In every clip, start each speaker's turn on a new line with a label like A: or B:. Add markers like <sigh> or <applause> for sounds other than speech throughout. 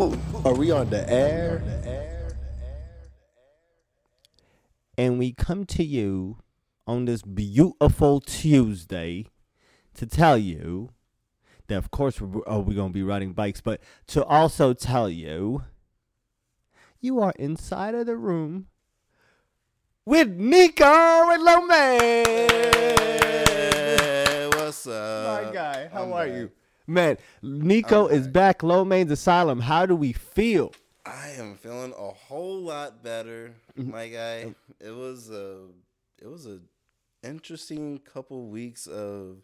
A: Are we on the air?
B: And we come to you on this beautiful Tuesday to tell you that, of course, we're, oh, we're going to be riding bikes, but to also tell you you are inside of the room with Nico and Lomé.
A: Hey, what's up?
B: My guy, how
A: I'm
B: are
A: back.
B: you? Man, Nico
A: I'm
B: is back, Lomain's Asylum. How do we feel?
A: I am feeling a whole lot better,
B: Mm-hmm.
A: my guy. It was a it was a interesting couple weeks of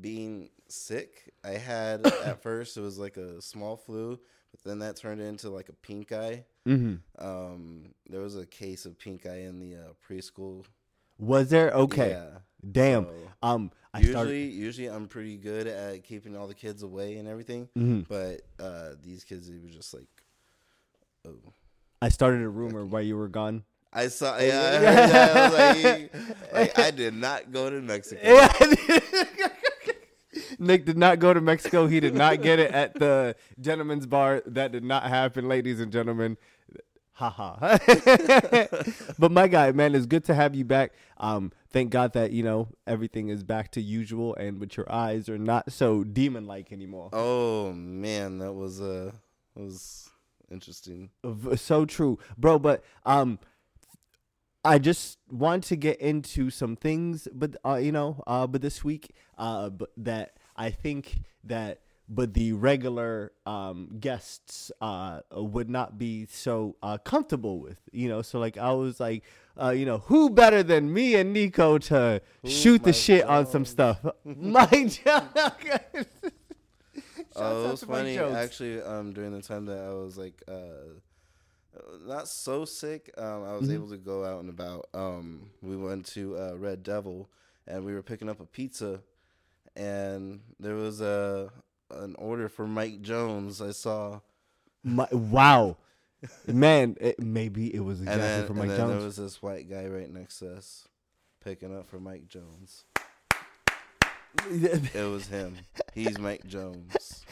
A: being sick. I had <coughs> at first it was like a small flu, but then that turned into like a pink eye.
B: Mm-hmm.
A: Um, there was a case of pink eye in the uh, preschool.
B: Was there? Okay.
A: Yeah.
B: Damn.
A: So,
B: Um, I
A: usually,
B: started.
A: usually I'm pretty good at keeping all the kids away and everything.
B: Mhm.
A: But uh, these kids, they were just like, oh.
B: I started a rumor while you were gone.
A: I saw, yeah, <laughs> I. I was like, <laughs> like, I did not go to Mexico. <laughs>
B: Nick did not go to Mexico. He did not get it at the gentleman's bar. That did not happen, ladies and gentlemen. Ha ha. <laughs> but my guy, man, it's good to have you back. Um, thank God that you know everything is back to usual, and with your eyes are not so demon like anymore.
A: Oh man, that was uh, was interesting.
B: So true, bro. But um, I just want to get into some things, but uh, you know, uh, but this week, uh, but that I think that, but the regular um guests uh would not be so uh comfortable with, you know. So like I was like, uh, you know, who better than me and Nico to shoot the
A: Mike
B: shit on some stuff? <laughs> Mike Jones. <laughs>
A: Oh, it was funny actually. Um, during the time that I was like, uh, not so sick, um, I was
B: Mm-hmm.
A: able to go out and about. Um, we went to uh, Red Devil, and we were picking up a pizza, and there was a an order for Mike Jones. I saw,
B: My, wow, man, it, maybe it was <laughs> exactly
A: then,
B: for Mike Jones.
A: there was this white guy right next to us, picking up for Mike Jones. <laughs> It was him. He's Mike Jones.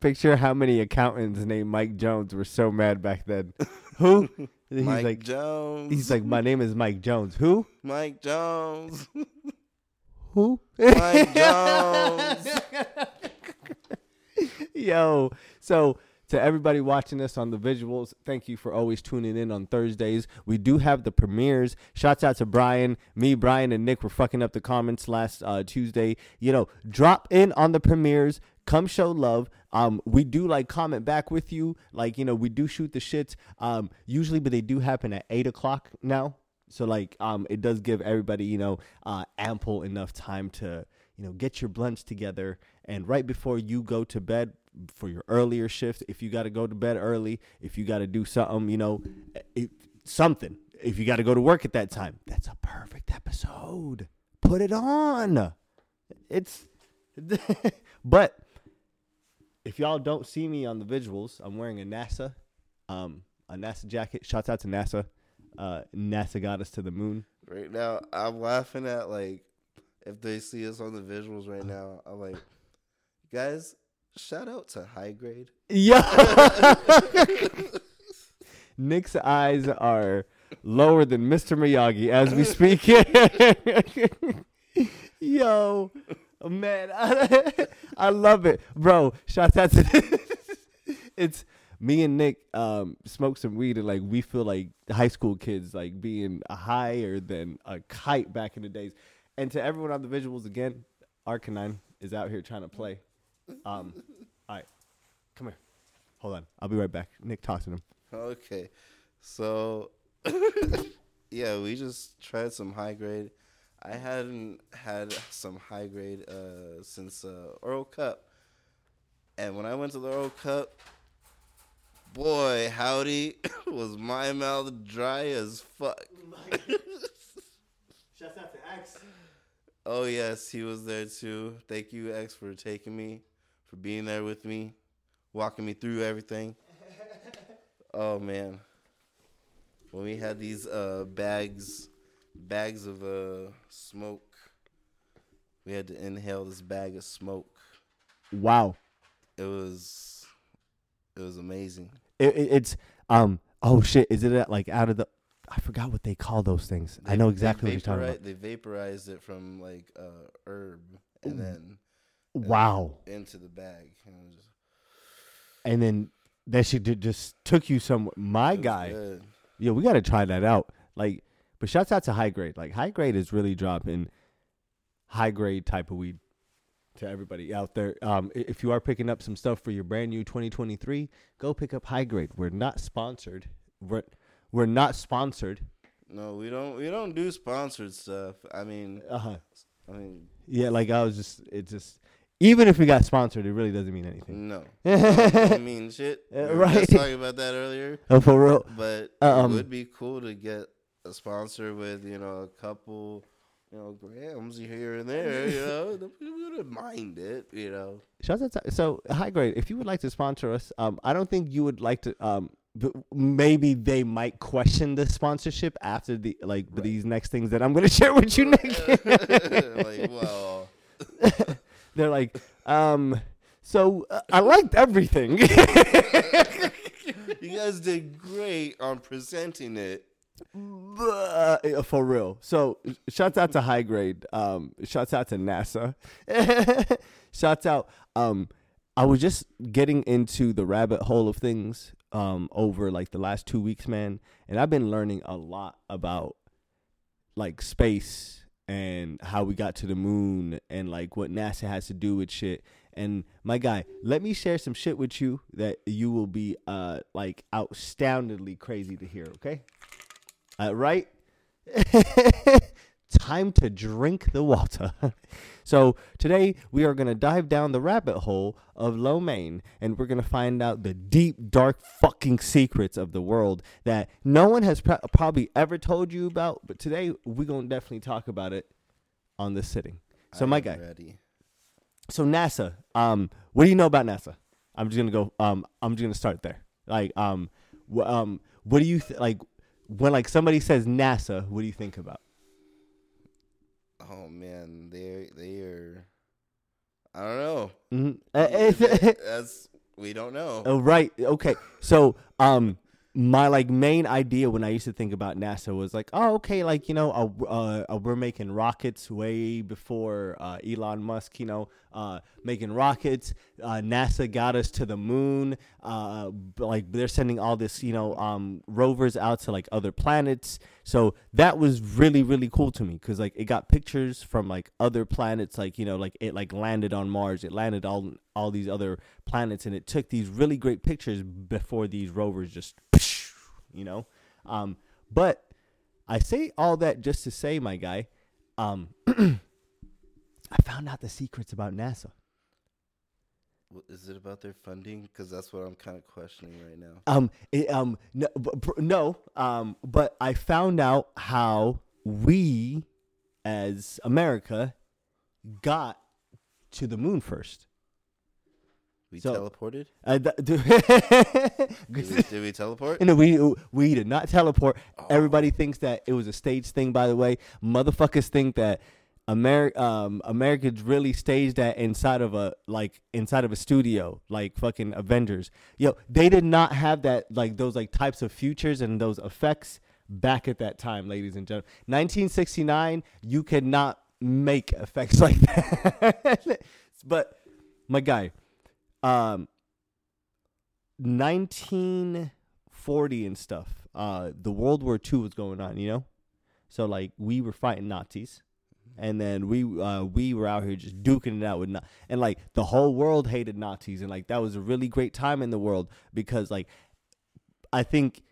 B: Picture how many accountants named Mike Jones were so mad back then. Who? <laughs> He's
A: Mike
B: like,
A: Jones.
B: he's like, my name is Mike Jones. Who?
A: Mike Jones.
B: Who?
A: Mike Jones. <laughs>
B: Yo, so to everybody watching this on the visuals, thank you for always tuning in on Thursdays. We do have the premieres. Shouts out to Brian. Me, Brian, and Nick were fucking up the comments last uh, Tuesday. You know, drop in on the premieres. Come show love. Um, we do like comment back with you. Like, you know, we do shoot the shits. Um, usually, but they do happen at eight o'clock now. So like, um, it does give everybody, you know, uh, ample enough time to, you know, get your blunts together. And right before you go to bed for your earlier shift, if you got to go to bed early, if you got to do something, you know, it, something. If you got to go to work at that time, that's a perfect episode. Put it on. It's, <laughs> but if y'all don't see me on the visuals, I'm wearing a NASA, um, a NASA jacket. Shouts out to NASA. Uh, NASA got us to the moon.
A: Right now, I'm laughing at like if they see us on the visuals right now. I'm like, guys, shout out to High Grade.
B: Yeah. <laughs> Nick's eyes are lower than Mr. Miyagi as we speak. <laughs> Yo, man, I, <laughs> I love it, bro. Shout out to it's me and Nick um smoke some weed and like we feel like high school kids like being higher than a kite back in the days. And to everyone on the visuals again, Arcanine is out here trying to play. Um, all right, come here. Hold on, I'll be right back. Nick, talk to him.
A: Okay, so <laughs> yeah, we just tried some high grade. I hadn't had some high grade uh, since uh, Earl Cup, and when I went to the Earl Cup, boy, howdy, <coughs> was my mouth dry as fuck.
B: Shout out to X.
A: Oh yes, he was there too. Thank you, X, for taking me, for being there with me, walking me through everything. <laughs> Oh man, when we had these uh, bags, bags of uh, smoke, we had to inhale this bag of smoke.
B: Wow.
A: It was, it was amazing.
B: It, it, it's um oh shit, is it at, like out of the I forgot what they call those things. I know exactly what you're talking about.
A: They vaporized it from like uh, herb and
B: Ooh.
A: then
B: Wow.
A: into the bag. And just-
B: And then that shit did- just took you somewhere. My guy,
A: good.
B: yeah, we got to try that out. Like, but shouts out to high grade. Like high grade is really dropping high grade type of weed to everybody out there. Um, if you are picking up some stuff for your brand new 2023, go pick up high grade. We're not sponsored. We're we're not sponsored.
A: No, we don't. We don't do sponsored stuff. I mean,
B: Uh huh.
A: I mean,
B: Yeah, like I was just it just even if we got sponsored, it really doesn't mean anything.
A: no. <laughs> I mean, shit.
B: Uh,
A: We were just talking about that earlier,
B: oh, for real.
A: but
B: Um,
A: it would be cool to get a sponsor with you know a couple, you know, grams here and there. You <laughs> know, the people wouldn't mind it. You know.
B: Shouts out to, so high grade. If you would like to sponsor us, um, I don't think you would like to. Um, but maybe they might question the sponsorship after the like
A: Right.
B: these next things that I'm going <laughs> to share with you, Nick. <laughs>
A: like, well,
B: They're like, um, so uh, I liked everything.
A: you guys did great on presenting it.
B: For real. So, shouts out to high grade. Um, shouts out to NASA. <laughs> shouts out. Um, I was just getting into the rabbit hole of things um over like the last two weeks, man, and I've been learning a lot about like space and how we got to the moon and like what NASA has to do with shit. And my guy, let me share some shit with you that you will be uh like astoundingly crazy to hear. Okay. Uh, right? <laughs> Time to drink the water. <laughs> so, today we are going to dive down the rabbit hole of lo mein and we're going to find out the deep, dark fucking secrets of the world that no one has pro- probably ever told you about. But today we're going to definitely talk about it on this sitting. So,
A: I
B: my guy,
A: ready.
B: so NASA, um, what do you know about NASA? I'm just gonna go. Um, I'm just gonna start there. Like, um, um, what do you th- like when like somebody says NASA? What do you think about?
A: Oh man, they they are. I don't know.
B: Mm-hmm. <laughs> <laughs>
A: That's we don't know.
B: oh, right. Okay. So, um, my like main idea when I used to think about NASA was like, oh, okay, like you know, uh, uh, uh, we're making rockets way before uh, Elon Musk, you know, uh, making rockets. Uh, NASA got us to the moon. Uh, like they're sending all this, you know, um, rovers out to like other planets. So that was really really cool to me because like it got pictures from like other planets, like you know, like it like landed on Mars, it landed all all these other planets, and it took these really great pictures before these rovers just, <laughs> you know. Um, but I say all that just to say, my guy, um, <clears throat> I found out the secrets about NASA.
A: Is it about their funding? Because that's what I'm kind of questioning right now.
B: Um, it, um, no, b- no, um, but I found out how we, as America, got to the moon first.
A: We
B: So-
A: teleported?
B: Uh, th- <laughs>
A: Did we, did we teleport?
B: No, we we did not teleport. Everybody thinks that it was a stage thing. By the way, motherfuckers think that America um, Americans really staged that inside of a like inside of a studio, like fucking Avengers. Yo, they did not have that like those like types of futures and those effects back at that time, ladies and gentlemen. 1969, you could not make effects <laughs> like that. but my guy, um, 1940 and stuff. Uh, the World War II was going on, you know. So like we were fighting Nazis, and then we uh, we were out here just duking it out with Na- and like the whole world hated Nazis, and like that was a really great time in the world because like I think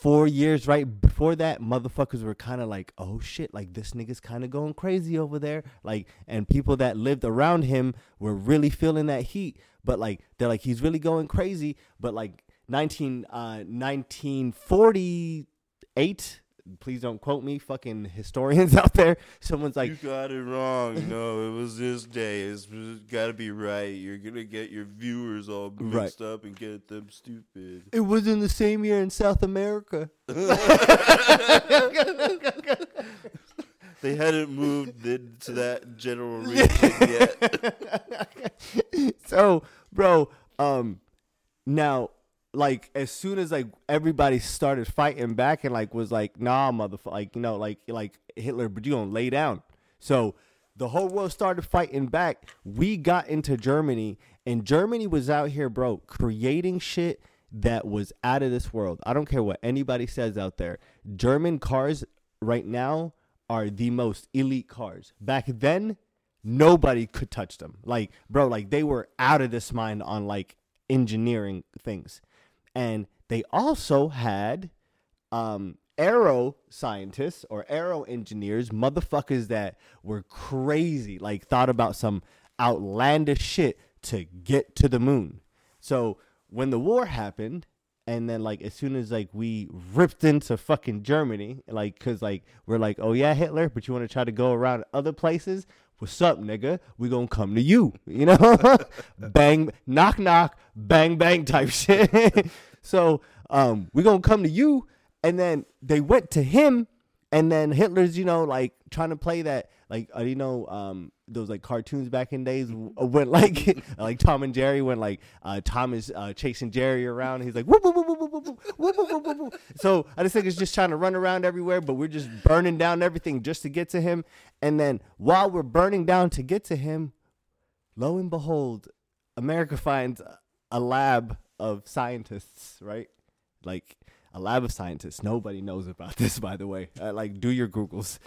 B: four years right before that, motherfuckers were kind of like, oh shit, like this nigga's kind of going crazy over there. Like, and people that lived around him were really feeling that heat. But like, they're like, he's really going crazy. But like 19, uh, 1948, please don't quote me, fucking historians <laughs> out there. Someone's like,
A: you got it wrong. No, it was this day. It's got to be right. You're gonna get your viewers all <laughs> mixed up and get them stupid.
B: it was in the same year in South America. <laughs>
A: They hadn't moved to that general region yet.
B: so, bro, um, Now, like as soon as like everybody started fighting back and like was like, nah, motherfucker, like you know, like like Hitler, but you don't lay down. So the whole world started fighting back. We got into Germany, and Germany was out here, bro, creating shit that was out of this world. I don't care what anybody says out there. German cars right now are the most elite cars. Back then, nobody could touch them. Like, bro, like they were out of this mind on like engineering things. And they also had um aero scientists or aero engineers, motherfuckers that were crazy, like thought about some outlandish shit to get to the moon. So when the war happened, and then like as soon as like we ripped into fucking Germany, like cause like we're like, oh yeah, Hitler, but you want to try to go around other places? What's up, nigga? We gonna come to you, you know? <laughs> bang, knock, knock, bang, bang type <laughs> shit. so um, we gonna come to you, and then they went to him, and then Hitler's, you know, like trying to play that, like uh, you know, um, those like cartoons back in days uh, when like <laughs> like Tom and Jerry when like uh, Tom is uh, chasing Jerry around. He's like whoop, whoop, whoop, whoop, whoop, whoop, whoop, whoop. so I just think it's just trying to run around everywhere, but we're just burning down everything just to get to him. And then while we're burning down to get to him, lo and behold, America finds a lab of scientists, right? Like a lab of scientists. Nobody knows about <laughs> this, by the way. Uh, like, do your Googles.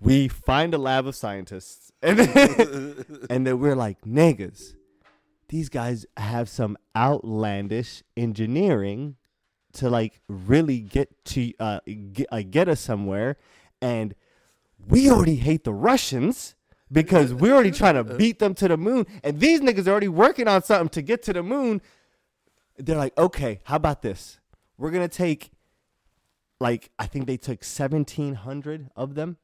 B: We find a lab of scientists, and then, <laughs> and then we're like, niggas, these guys have some outlandish engineering to like really get to uh, get, uh, get us somewhere, and we already hate the Russians because we're already trying to beat them to the moon, and these niggas are already working on something to get to the moon. They're like, okay, how about this? We're gonna take, like, I think they took seventeen hundred of them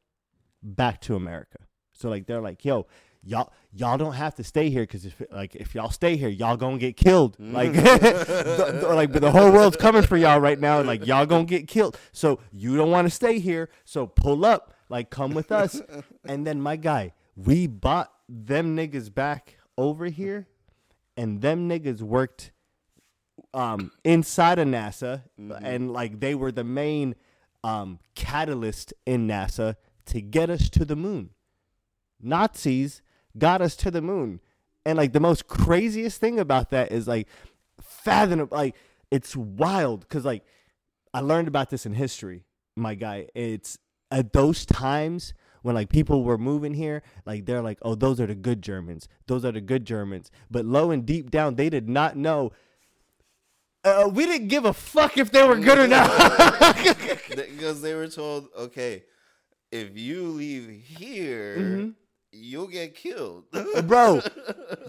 B: back to America. So like, they're like, yo. Y'all, y'all don't have to stay here because if like if y'all stay here, y'all gonna get killed. Like, <laughs> the, the- like, but the whole world's coming for y'all right now, and like y'all gonna get killed. So you don't want to stay here. So pull up, like come with us. <laughs> And then my guy, we bought them niggas back over here, and them niggas worked um inside of NASA, and like they were the main um catalyst in NASA to get us to the moon. Nazis got us to the moon. And like the most craziest thing about that is like fathom like it's wild cuz like I learned about this in history, my guy. It's at those times when like people were moving here, like they're like, "Oh, those are the good Germans. Those are the good Germans." But low and deep down, they did not know uh, we didn't give a fuck if they were good or not. <laughs> <laughs>
A: because they were told, okay, if you leave here,
B: Mm-hmm.
A: you'll get killed.
B: bro,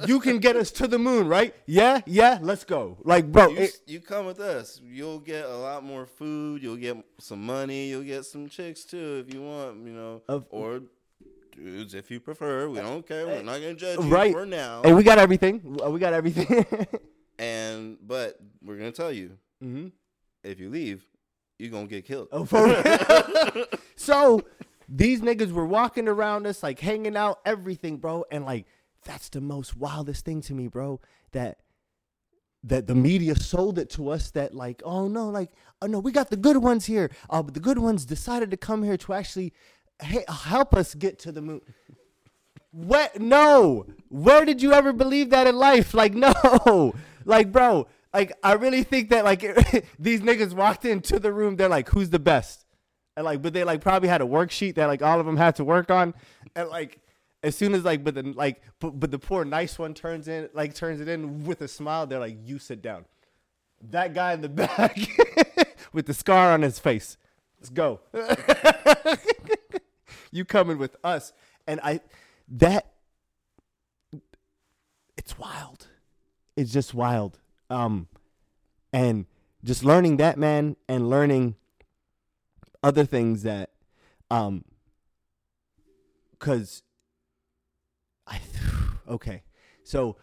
B: you can get us to the moon, right? Yeah, yeah, let's go. Like, bro,
A: you,
B: it-
A: you come with us. You'll get a lot more food. You'll get some money. You'll get some chicks too if you want. You know,
B: Of-
A: or dudes if you prefer. We don't care. We're not gonna judge you
B: right?
A: for now.
B: Hey, we got everything. Uh, We got everything. <laughs>
A: And but we're gonna tell you,
B: mm-hmm.
A: if you leave, you're gonna get killed.
B: Oh, for real? <laughs> <laughs> so these niggas were walking around us, like hanging out, everything, bro. And like, that's the most wildest thing to me, bro. That that the media sold it to us that like, oh no, like, oh no, we got the good ones here. Uh, but the good ones decided to come here to actually he- help us get to the moon. What? No. Where did you ever believe that in life? Like, no. <laughs> Like, bro. Like, I really think that like <laughs> these niggas walked into the room. They're like, "Who's the best?" And like, but they like probably had a worksheet that like all of them had to work on. And like, as soon as like, but then like, but, but the poor nice one turns in like turns it in with a smile. They're like, "You sit down." That guy in the <laughs> back <laughs> with the scar on his face. Let's go. <laughs> you coming with us and i that it's wild it's just wild um and just learning that man and learning other things that um cuz i <sighs> okay so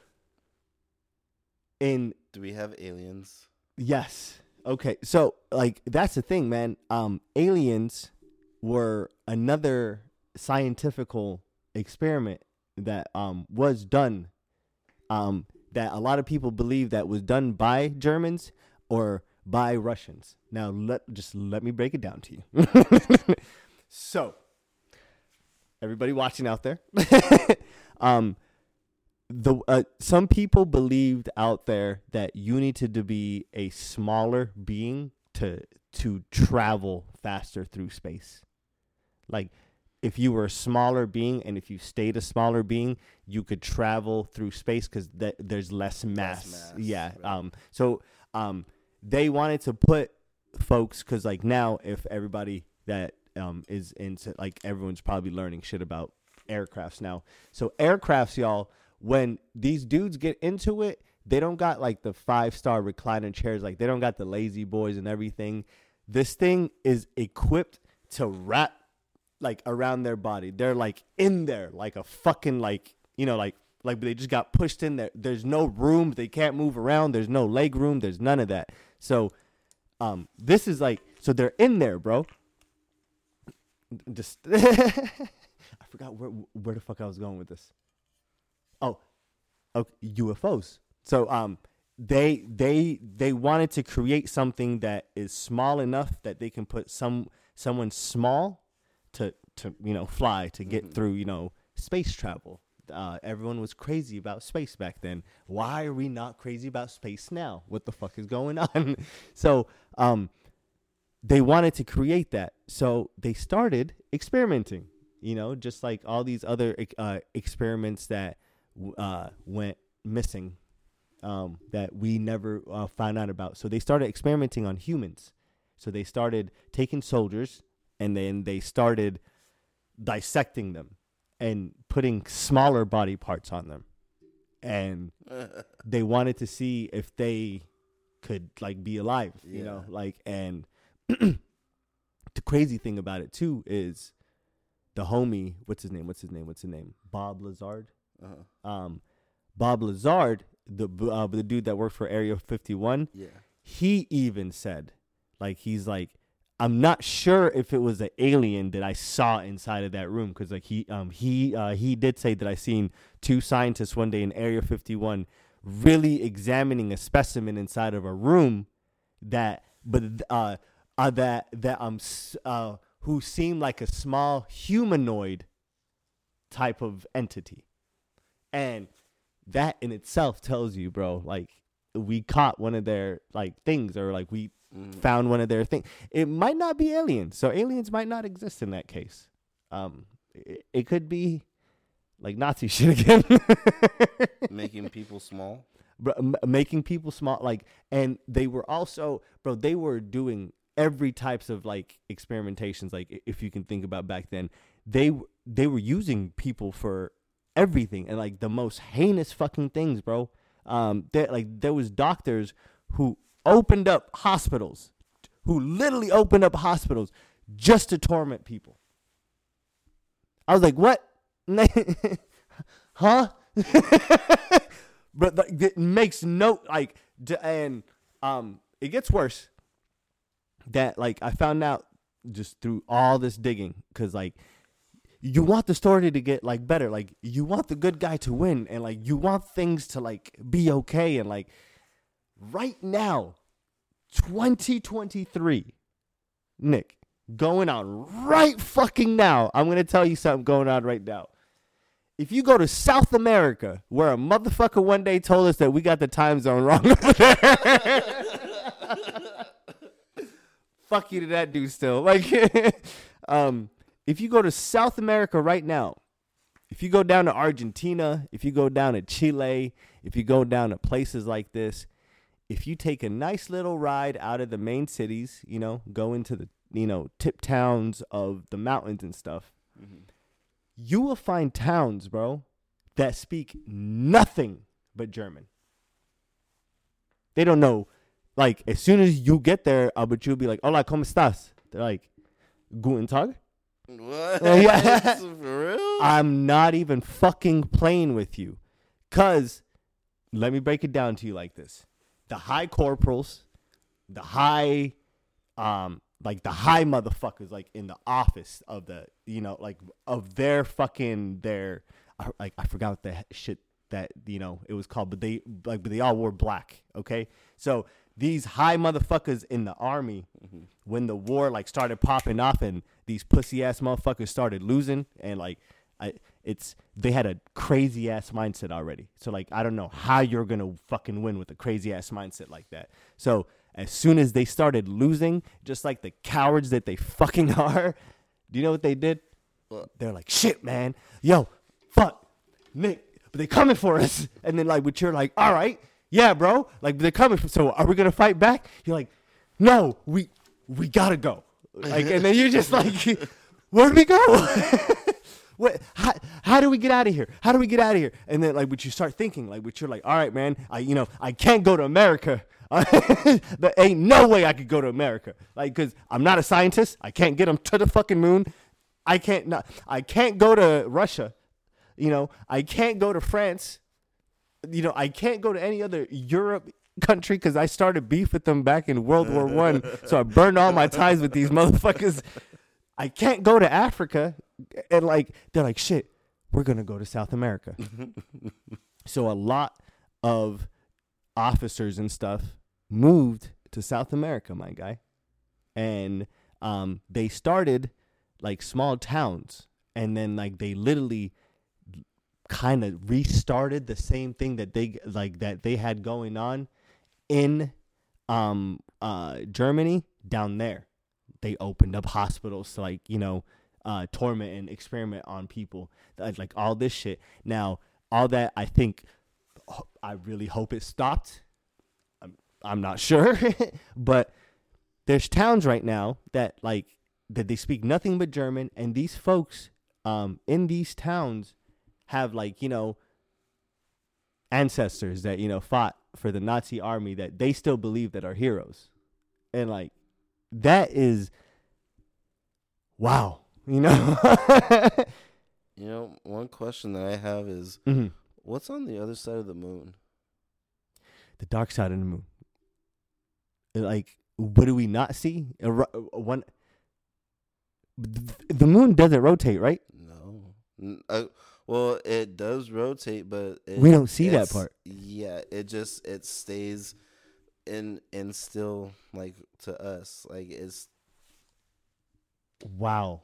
B: in
A: Do we have aliens?
B: Yes. Okay. So like that's the thing, man. Um aliens were another scientifical experiment that um was done um that a lot of people believe that was done by Germans or by Russians. Now let just let me break it down to you. <laughs> so, everybody watching out there, <laughs> um, the uh, some people believed out there that you needed to be a smaller being to to travel faster through space. Like if you were a smaller being and if you stayed a smaller being, you could travel through space because th- there's less mass.
A: mass,
B: yeah.
A: right.
B: Um. So um, they wanted to put folks because like now if everybody that um is into like everyone's probably learning shit about aircrafts now. So aircrafts, y'all, when these dudes get into it, they don't got like the five star recliner chairs, like they don't got the lazy boys and everything. This thing is equipped to wrap like around their body. They're like in there, like a fucking like you know like like they just got pushed in there. There's no room. They can't move around. There's no leg room. There's none of that. So, um, this is like so they're in there, bro. Just <laughs> I forgot where where the fuck I was going with this. Oh, oh, UFOs. So um, they they they wanted to create something that is small enough that they can put some someone small to to you know fly to get through you know space travel. Uh, everyone was crazy about space back then. Why are we not crazy about space now? What the fuck is going <laughs> on? so um, they wanted to create that, so they started experimenting. You know, just like all these other uh, experiments that uh, went missing um, that we never uh, found out about. So they started experimenting on humans. So they started taking soldiers and then they started dissecting them and putting smaller body parts on them. And <laughs> they wanted to see if they could like be alive, you know, like and <clears throat> the crazy thing about it too is the homie, what's his name? What's his name? What's his name? Bob Lazar
A: Uh-huh.
B: um, Bob Lazar, the uh, the dude that worked for Area 51,
A: Yeah.
B: he even said, like, he's like, I'm not sure if it was an alien that I saw inside of that room because, like, he um he uh, he did say that I seen two scientists one day in Area 51 really examining a specimen inside of a room that, but uh, uh that that um uh who seemed like a small humanoid type of entity. And that in itself tells you, bro, like we caught one of their like things or like we
A: Mhm.
B: found one of their things. It might not be aliens. So aliens might not exist in that case. Um it, it could be like Nazi <laughs> shit again.
A: Making people small.
B: bro, m- making people small like and they were also bro they were doing every types of like experimentations like if you can think about back then they they were using people for everything and like the most heinous fucking things bro um there like there was doctors who opened up hospitals who literally opened up hospitals just to torment people. I was like what? <laughs> Huh? <laughs> But like, it makes no like and um it gets worse that like i found out just through all this digging because like you want the story to get like better. Like you want the good guy to win and like you want things to like be okay and like right now 2023 nick going on right fucking now i'm gonna tell you something going on right now if you go to South America, where a motherfucker one day told us that we got the time zone wrong over there. <laughs> Fuck you to that dude still. Like <laughs> um if you go to South America right now, if you go down to Argentina, if you go down to Chile, if you go down to places like this, if you take a nice little ride out of the main cities, you know, go into the, you know, tip towns of the mountains and stuff, you will find towns, bro, that speak nothing but German. They don't know. Like, as soon as you get there, uh, but you'll be like, Hola, ¿cómo estás? They're like, Guten Tag?
A: What? <laughs>
B: Yeah. <laughs>
A: For real?
B: I'm not even fucking playing with you. Cause let me break it down to you like this. The high corporals, the high um like the high motherfuckers like in the office of the you know like of their fucking their like I forgot what the shit that you know it was called, but they like but they all wore black. Okay, so these high motherfuckers in the army, when the war like started popping off and these pussy ass motherfuckers started losing, and like I, it's they had a crazy ass mindset already. So like I don't know how you're gonna fucking win with a crazy ass mindset like that. So as soon as they started losing, just like the cowards that they fucking <laughs> are, do you know what they did? They're like, shit, man, yo, fuck, Nick, but they coming for us. <laughs> And then like, but you're like, all right, yeah, bro, like they're coming. For, so are we gonna fight back? You're like, no, we we gotta go. Like, and then you're just like, <laughs> where do we go? What? How, how do we get out of here? How do we get out of here? And then like, but you start thinking like, but you're like, all right, man, I you know I can't go to America. <laughs> there ain't no way I could go to America. Like, cause I'm not a scientist. I can't get them to the fucking moon. I can't not. I can't go to Russia. You know, I can't go to France. You know, I can't go to any other Europe country because I started beef with them back in World War One. so I burned all my ties with these <laughs> motherfuckers. I can't go to Africa, and like they're like, shit, we're gonna go to South America. <laughs> so a lot of officers and stuff moved to South America, my guy, and um, they started like small towns, and then like they literally kind of restarted the same thing that they like that they had going on in um uh Germany down there. They opened up hospitals to like, you know, uh torment and experiment on people. Like all this shit. Now, all that I think I really hope it stopped. I'm I'm not sure, <laughs> but there's towns right now that like that they speak nothing but German and these folks um in these towns have like you know ancestors that you know fought for the Nazi army that they still believe that are heroes, and like that is wow, you know. <laughs>
A: You know, one question that I have is,
B: Mhm.
A: what's on the other side of the moon?
B: The dark side of the moon. Like, what do we not see? A, a one. The moon doesn't rotate, right?
A: No. Uh, well, it does rotate, but it,
B: We don't see that part.
A: Yeah, it just it stays in in still like to us like it's
B: Wow.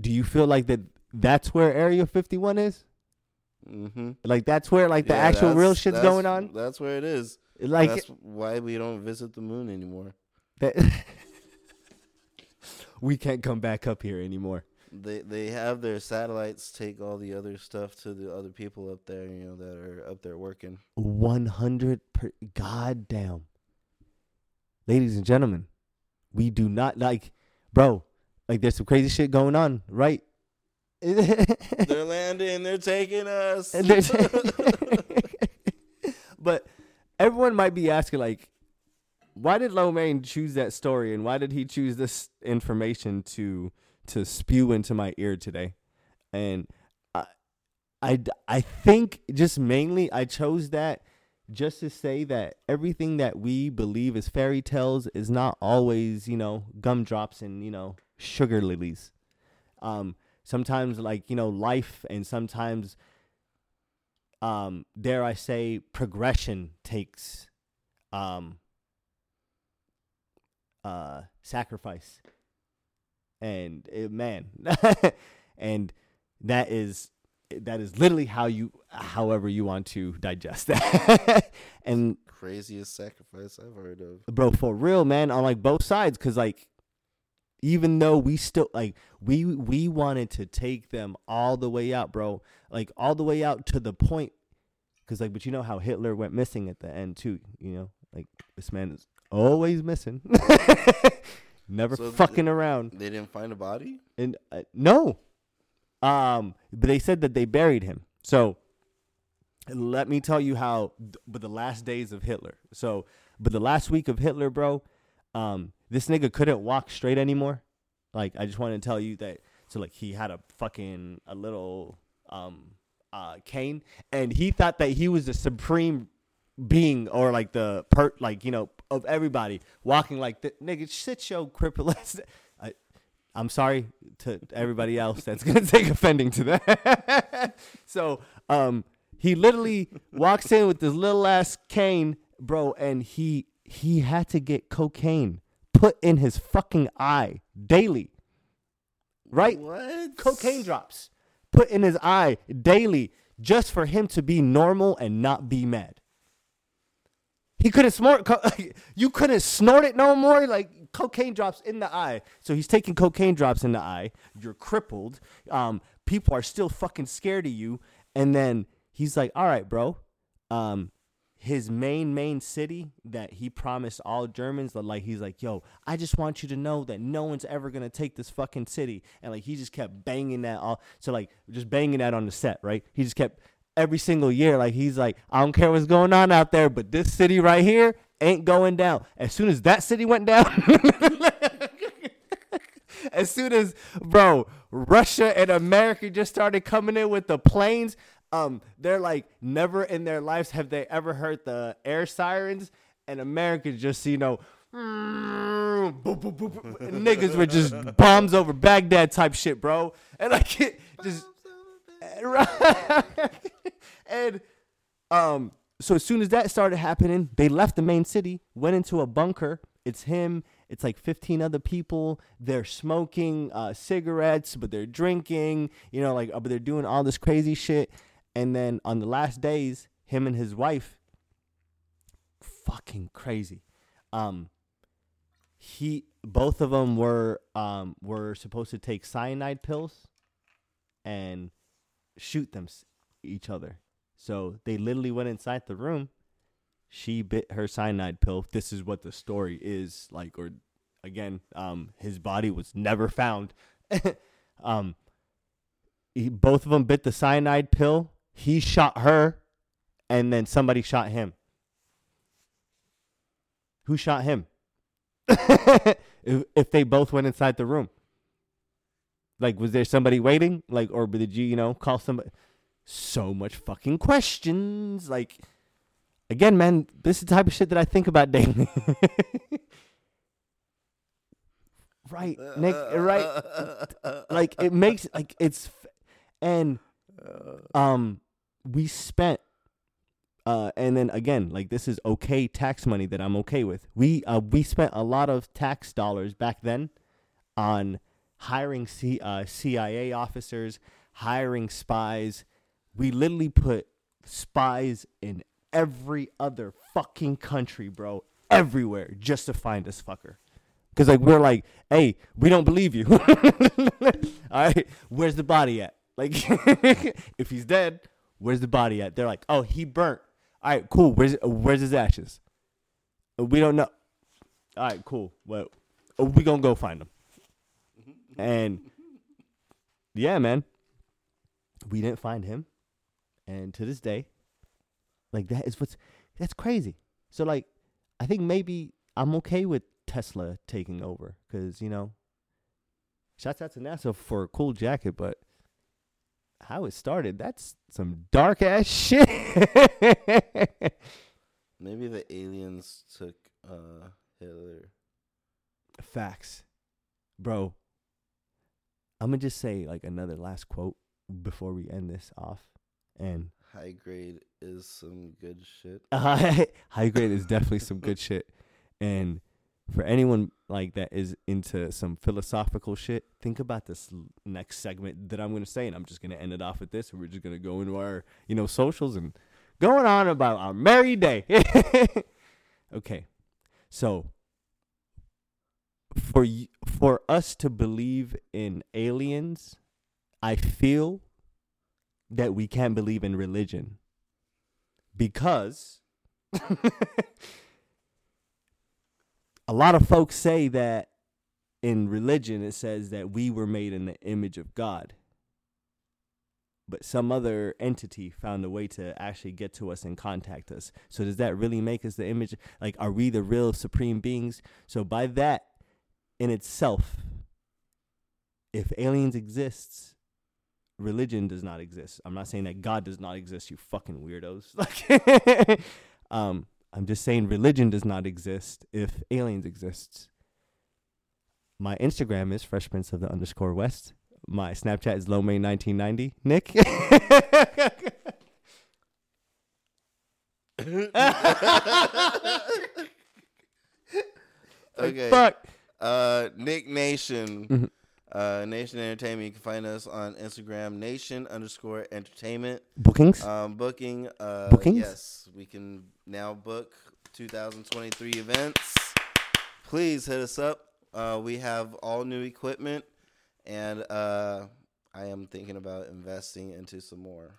B: Do you feel like that? That's where Area Fifty One is.
A: mm-hmm.
B: Like that's where like the actual real shit's going on.
A: That's where it is.
B: Like
A: that's why we don't visit the moon anymore.
B: that. <laughs> we can't come back up here anymore.
A: They they have their satellites take all the other stuff to the other people up there, you know, that are up there working.
B: One hundred per. Goddamn. Ladies and gentlemen, we do not like, bro. Like there's some crazy shit going on, right? <laughs>
A: they're landing. They're taking us. <laughs> <laughs>
B: But everyone might be asking, like, why did Lomain choose that story, and why did he choose this information to to spew into my ear today? And I, I, I think just mainly I chose that just to say that everything that we believe is fairy tales is not always, you know, gumdrops and you know sugar lilies. Um, sometimes like you know life, and sometimes um, dare I say, progression takes um, uh, sacrifice, and it, man, <laughs> and that is that is literally how you, however you want to digest that, <laughs> and
A: Craziest sacrifice I've heard of.
B: bro, for real, man, on like both sides, because like even though we still like we we wanted to take them all the way out, bro, like all the way out to the point, because like, but you know how Hitler went missing at the end too, you know, like this man is always missing, <laughs> never
A: So
B: fucking around,
A: They didn't find a body.
B: and uh, no, um, but they said that they buried him, so. Let me tell you how, but the last days of Hitler. So, but the last week of Hitler, bro, um, this nigga couldn't walk straight anymore. Like, I just want to tell you that. So, like, he had a fucking a little um uh cane, and he thought that he was the supreme being or like the per like you know of everybody walking like the nigga shit your cripple. <laughs> I, I'm sorry to everybody else that's gonna take offending to that. <laughs> so um He literally walks in with this little ass cane, bro, and he he had to get cocaine put in his fucking eye daily. Right?
A: What?
B: Cocaine drops put in his eye daily just for him to be normal and not be mad. He couldn't snort. Co- <laughs> you couldn't snort it no more. Like cocaine drops in the eye. So he's taking cocaine drops in the eye. You're crippled. Um, people are still fucking scared of you. And then he's like, "All right, bro. Um, his main main city that he promised all Germans that like he's like, "Yo, I just want you to know that no one's ever to take this fucking city." And like he just kept banging that all so like just banging that on the set, right? He just kept every single year like he's like, "I don't care what's going on out there, but this city right here ain't going down." As soon as that city went down, <laughs> as soon as bro, Russia and America just started coming in with the planes, um, they're like never in their lives have they ever heard the air sirens, and Americans just you know. <laughs> boop, boop, boop, boop, niggas were just <laughs> bombs over Baghdad type shit, bro. And like it just <laughs> and um so as soon as that started happening, they left the main city, went into a bunker. It's him, it's like 15 other people. They're smoking uh, cigarettes, but they're drinking, you know, like, uh, but they're doing all this crazy shit. And then on the last days, him and his wife, fucking crazy. Um, he, both of them were, um, were supposed to take cyanide pills and shoot them each other. So they literally went inside the room. She bit her cyanide pill. This is what the story is like, or again, um, his body was never found. <laughs> um, he, both of them bit the cyanide pill. He shot her, and then somebody shot him. Who shot him? <laughs> if, if they both went inside the room. Like, was there somebody waiting? Like, or did you, you know, call somebody? So much fucking questions. Like, again, man, this is the type of shit that I think about daily. <laughs> right, Nick, right. Like, it makes, like, it's, and, um, we spent, uh, and then again, like, this is okay tax money that I'm okay with. We, uh, we spent a lot of tax dollars back then on hiring C, uh, CIA officers, hiring spies. We literally put spies in every other fucking country, bro, everywhere, just to find this fucker. Cause like we're like, hey, we don't believe you. <laughs> All right, where's the body at? Like, <laughs> if he's dead, where's the body at? They're like, oh, he burnt. All right, cool. Where's where's his ashes? Uh, We don't know. All right, cool. Well, uh, we gonna go find him. And yeah, man, we didn't find him, and to this day, like that is what's that's crazy. So like, I think maybe I'm okay with Tesla taking over because you know, shouts out to NASA for a cool jacket, but how it started, that's some dark ass shit. <laughs>
A: Maybe the aliens took uh Hitler.
B: Facts, bro. I'm gonna just say like another last quote before we end this off, and
A: High grade is some good shit.
B: high <laughs> high grade is definitely some good shit. And for anyone like that is into some philosophical shit, think about this next segment that I'm gonna say, and I'm just gonna end it off with this. We're just gonna go into our you know socials and going on about our merry day. <laughs> okay, so for for us to believe in aliens, I feel that we can't believe in religion because <laughs> a lot of folks say that in religion it says that we were made in the image of God. But some other entity found a way to actually get to us and contact us. So does that really make us the image? Like, are we the real supreme beings? So by that in itself, if aliens exists, religion does not exist. I'm not saying that God does not exist, you fucking weirdos. <laughs> Like <laughs> um I'm just saying religion does not exist if aliens exists. My Instagram is Fresh Prince of the underscore West. My Snapchat is Lomay1990. Nick? <laughs> <laughs>
A: okay.
B: Fuck.
A: Uh, Nick Nation.
B: Mhm.
A: Uh, Nation Entertainment. You can find us on Instagram, Nation underscore Entertainment.
B: Bookings.
A: Um, booking. Uh,
B: Bookings?
A: Yes, we can now book 2023 events. Please hit us up. Uh, we have all new equipment, and uh, I am thinking about investing into some more.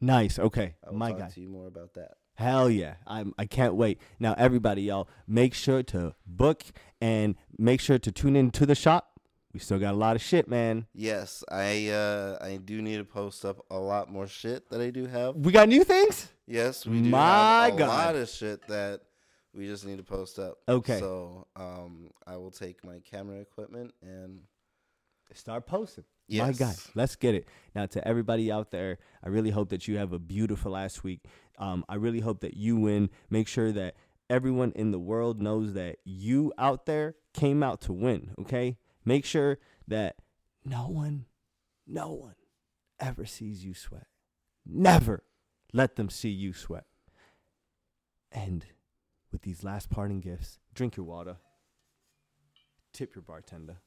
B: nice. Okay.
A: I will
B: My
A: talk
B: guy.
A: to you more about that.
B: Hell yeah. I'm I can't wait. Now everybody y'all make sure to book and make sure to tune in to the shop. We still got a lot of shit, man.
A: Yes, I uh, I do need to post up a lot more shit that I do have.
B: We got new things?
A: Yes, we do
B: My
A: have a
B: God.
A: lot of shit that we just need to post up.
B: Okay.
A: So um, I will take my camera equipment and
B: Start posting.
A: yes.
B: My God, let's get it. Now, to everybody out there, I really hope that you have a beautiful last week. Um, I really hope that you win. Make sure that everyone in the world knows that you out there came out to win, okay? Make sure that no one, no one ever sees you sweat. Never let them see you sweat. And with these last parting gifts, drink your water, tip your bartender.